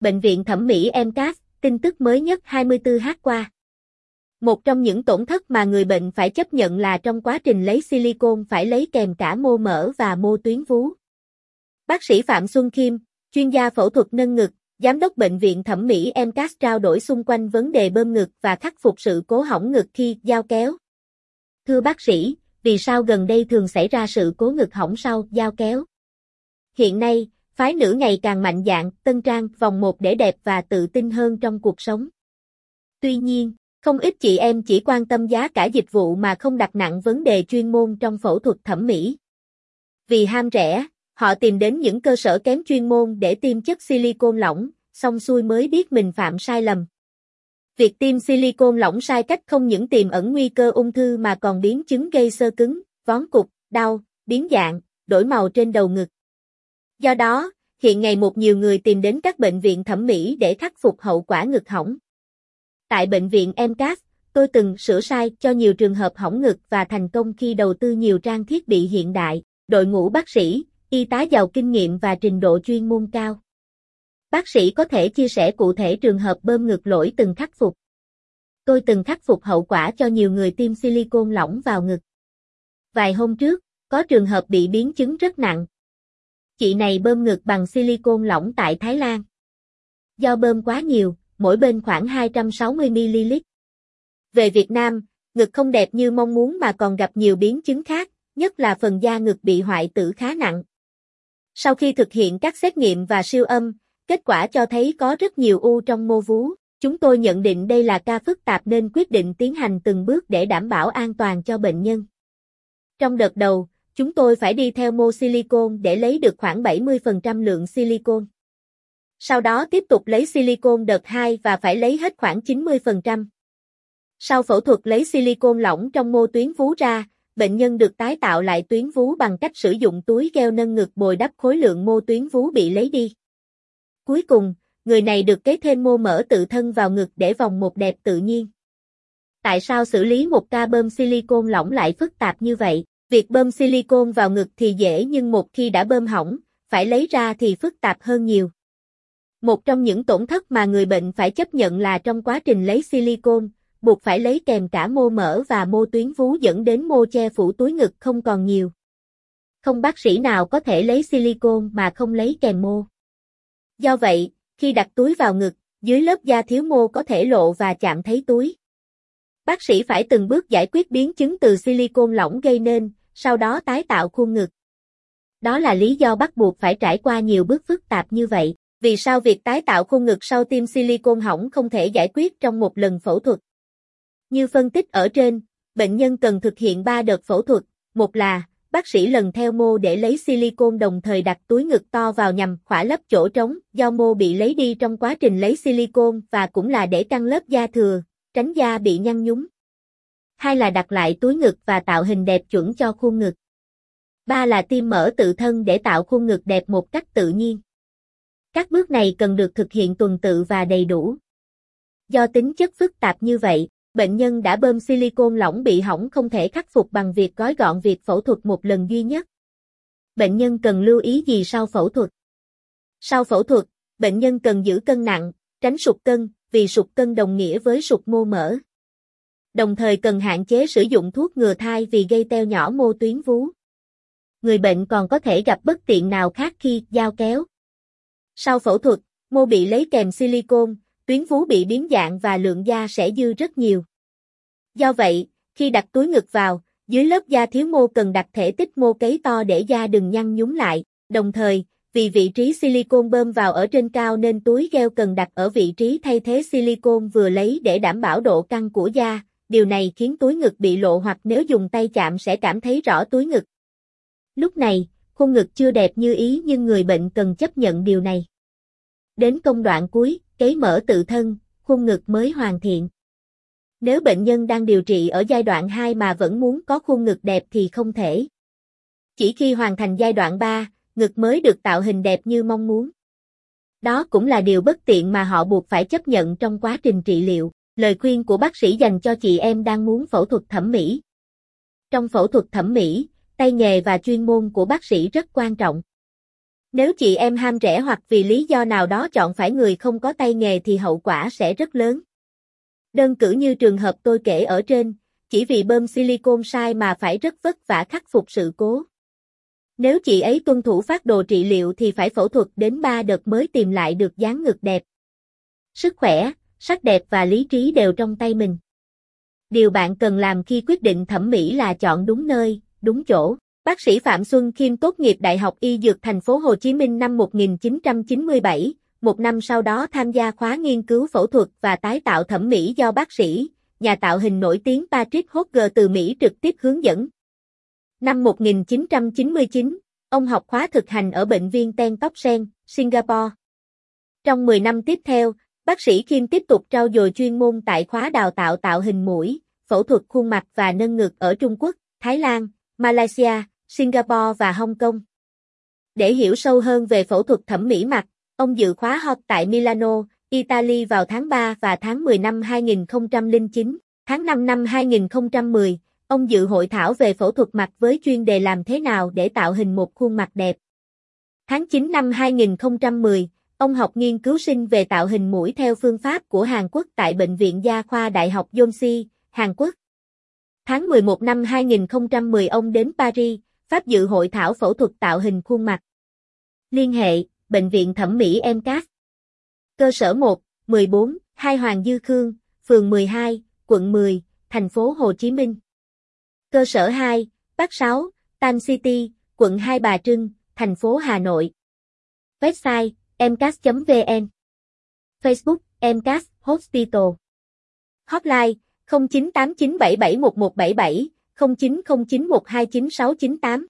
Bệnh viện thẩm mỹ MCAS, tin tức mới nhất 24h qua. Một trong những tổn thất mà người bệnh phải chấp nhận là trong quá trình lấy silicone phải lấy kèm cả mô mỡ và mô tuyến vú. Bác sĩ Phạm Xuân Kim, chuyên gia phẫu thuật nâng ngực, giám đốc bệnh viện thẩm mỹ MCAS trao đổi xung quanh vấn đề bơm ngực và khắc phục sự cố hỏng ngực khi giao kéo. Thưa bác sĩ, vì sao gần đây thường xảy ra sự cố ngực hỏng sau giao kéo? Hiện nay, phái nữ ngày càng mạnh dạng, tân trang, vòng một để đẹp và tự tin hơn trong cuộc sống. Tuy nhiên, không ít chị em chỉ quan tâm giá cả dịch vụ mà không đặt nặng vấn đề chuyên môn trong phẫu thuật thẩm mỹ. Vì ham rẻ, họ tìm đến những cơ sở kém chuyên môn để tiêm chất silicon lỏng, xong xuôi mới biết mình phạm sai lầm. Việc tiêm silicon lỏng sai cách không những tiềm ẩn nguy cơ ung thư mà còn biến chứng gây sơ cứng, vón cục, đau, biến dạng, đổi màu trên đầu ngực. Do đó, hiện ngày một nhiều người tìm đến các bệnh viện thẩm mỹ để khắc phục hậu quả ngực hỏng. Tại bệnh viện MCAS, tôi từng sửa sai cho nhiều trường hợp hỏng ngực và thành công khi đầu tư nhiều trang thiết bị hiện đại, đội ngũ bác sĩ, y tá giàu kinh nghiệm và trình độ chuyên môn cao. Bác sĩ có thể chia sẻ cụ thể trường hợp bơm ngực lỗi từng khắc phục. Tôi từng khắc phục hậu quả cho nhiều người tiêm silicon lỏng vào ngực. Vài hôm trước, có trường hợp bị biến chứng rất nặng. Chị này bơm ngực bằng silicon lỏng tại Thái Lan. Do bơm quá nhiều, mỗi bên khoảng 260ml. Về Việt Nam, ngực không đẹp như mong muốn mà còn gặp nhiều biến chứng khác, nhất là phần da ngực bị hoại tử khá nặng. Sau khi thực hiện các xét nghiệm và siêu âm, kết quả cho thấy có rất nhiều u trong mô vú. Chúng tôi nhận định đây là ca phức tạp nên quyết định tiến hành từng bước để đảm bảo an toàn cho bệnh nhân. Trong đợt đầu, chúng tôi phải đi theo mô silicon để lấy được khoảng 70% lượng silicon. Sau đó tiếp tục lấy silicon đợt 2 và phải lấy hết khoảng 90%. Sau phẫu thuật lấy silicon lỏng trong mô tuyến vú ra, bệnh nhân được tái tạo lại tuyến vú bằng cách sử dụng túi gel nâng ngực bồi đắp khối lượng mô tuyến vú bị lấy đi. Cuối cùng, người này được kế thêm mô mỡ tự thân vào ngực để vòng một đẹp tự nhiên. Tại sao xử lý một ca bơm silicon lỏng lại phức tạp như vậy? Việc bơm silicon vào ngực thì dễ nhưng một khi đã bơm hỏng, phải lấy ra thì phức tạp hơn nhiều. Một trong những tổn thất mà người bệnh phải chấp nhận là trong quá trình lấy silicon, buộc phải lấy kèm cả mô mỡ và mô tuyến vú dẫn đến mô che phủ túi ngực không còn nhiều. Không bác sĩ nào có thể lấy silicon mà không lấy kèm mô. Do vậy, khi đặt túi vào ngực, dưới lớp da thiếu mô có thể lộ và chạm thấy túi. Bác sĩ phải từng bước giải quyết biến chứng từ silicon lỏng gây nên, sau đó tái tạo khuôn ngực. Đó là lý do bắt buộc phải trải qua nhiều bước phức tạp như vậy. Vì sao việc tái tạo khuôn ngực sau tiêm silicon hỏng không thể giải quyết trong một lần phẫu thuật? Như phân tích ở trên, bệnh nhân cần thực hiện 3 đợt phẫu thuật, một là bác sĩ lần theo mô để lấy silicon đồng thời đặt túi ngực to vào nhằm khỏa lấp chỗ trống do mô bị lấy đi trong quá trình lấy silicon và cũng là để căng lớp da thừa, tránh da bị nhăn nhúm. Hai là đặt lại túi ngực và tạo hình đẹp chuẩn cho khuôn ngực. Ba là tiêm mỡ tự thân để tạo khuôn ngực đẹp một cách tự nhiên. Các bước này cần được thực hiện tuần tự và đầy đủ. Do tính chất phức tạp như vậy, bệnh nhân đã bơm silicon lỏng bị hỏng không thể khắc phục bằng việc gói gọn việc phẫu thuật một lần duy nhất. Bệnh nhân cần lưu ý gì sau phẫu thuật? Sau phẫu thuật, bệnh nhân cần giữ cân nặng, tránh sụt cân, vì sụt cân đồng nghĩa với sụt mô mỡ. Đồng thời cần hạn chế sử dụng thuốc ngừa thai vì gây teo nhỏ mô tuyến vú. Người bệnh còn có thể gặp bất tiện nào khác khi dao kéo. Sau phẫu thuật, mô bị lấy kèm silicon, tuyến vú bị biến dạng và lượng da sẽ dư rất nhiều. Do vậy, khi đặt túi ngực vào, dưới lớp da thiếu mô cần đặt thể tích mô cấy to để da đừng nhăn nhúm lại, đồng thời, vì vị trí silicon bơm vào ở trên cao nên túi gel cần đặt ở vị trí thay thế silicon vừa lấy để đảm bảo độ căng của da, điều này khiến túi ngực bị lộ hoặc nếu dùng tay chạm sẽ cảm thấy rõ túi ngực. Lúc này, khuôn ngực chưa đẹp như ý nhưng người bệnh cần chấp nhận điều này. Đến công đoạn cuối, cấy mở tự thân, khuôn ngực mới hoàn thiện. Nếu bệnh nhân đang điều trị ở giai đoạn 2 mà vẫn muốn có khuôn ngực đẹp thì không thể. Chỉ khi hoàn thành giai đoạn 3, ngực mới được tạo hình đẹp như mong muốn. Đó cũng là điều bất tiện mà họ buộc phải chấp nhận trong quá trình trị liệu. Lời khuyên của bác sĩ dành cho chị em đang muốn phẫu thuật thẩm mỹ. Trong phẫu thuật thẩm mỹ, tay nghề và chuyên môn của bác sĩ rất quan trọng. Nếu chị em ham rẻ hoặc vì lý do nào đó chọn phải người không có tay nghề thì hậu quả sẽ rất lớn. Đơn cử như trường hợp tôi kể ở trên, chỉ vì bơm silicon sai mà phải rất vất vả khắc phục sự cố. Nếu chị ấy tuân thủ phát đồ trị liệu thì phải phẫu thuật đến 3 đợt mới tìm lại được dáng ngực đẹp. Sức khỏe, sắc đẹp và lý trí đều trong tay mình. Điều bạn cần làm khi quyết định thẩm mỹ là chọn đúng nơi, đúng chỗ. Bác sĩ Phạm Xuân Kim tốt nghiệp Đại học Y Dược thành phố Hồ Chí Minh năm 1997, một năm sau đó tham gia khóa nghiên cứu phẫu thuật và tái tạo thẩm mỹ do bác sĩ, nhà tạo hình nổi tiếng Patrick Hogger từ Mỹ trực tiếp hướng dẫn. Năm 1999, ông học khóa thực hành ở bệnh viện Ten Tóc Sen, Singapore. Trong 10 năm tiếp theo, bác sĩ Kim tiếp tục trao dồi chuyên môn tại khóa đào tạo tạo hình mũi, phẫu thuật khuôn mặt và nâng ngực ở Trung Quốc, Thái Lan, Malaysia, Singapore và Hong Kong. Để hiểu sâu hơn về phẫu thuật thẩm mỹ mặt, ông dự khóa học tại Milano, Italy vào tháng 3 và tháng 10 năm 2009. Tháng 5 năm 2010, ông dự hội thảo về phẫu thuật mặt với chuyên đề làm thế nào để tạo hình một khuôn mặt đẹp. Tháng 9 năm 2010, ông học nghiên cứu sinh về tạo hình mũi theo phương pháp của Hàn Quốc tại Bệnh viện Gia khoa Đại học Yonsei, Hàn Quốc. Tháng 11 năm 2010 ông đến Paris, Pháp dự hội thảo phẫu thuật tạo hình khuôn mặt. Liên hệ, Bệnh viện Thẩm mỹ MCAS. Cơ sở 1, 14, 2 Hoàng Dư Khương, phường 12, quận 10, thành phố Hồ Chí Minh. Cơ sở 2, Bắc 6, Tan City, quận 2 Bà Trưng, thành phố Hà Nội. Website mcas.vn Facebook MCAS Hospital. Hotline 0989771177 0909129698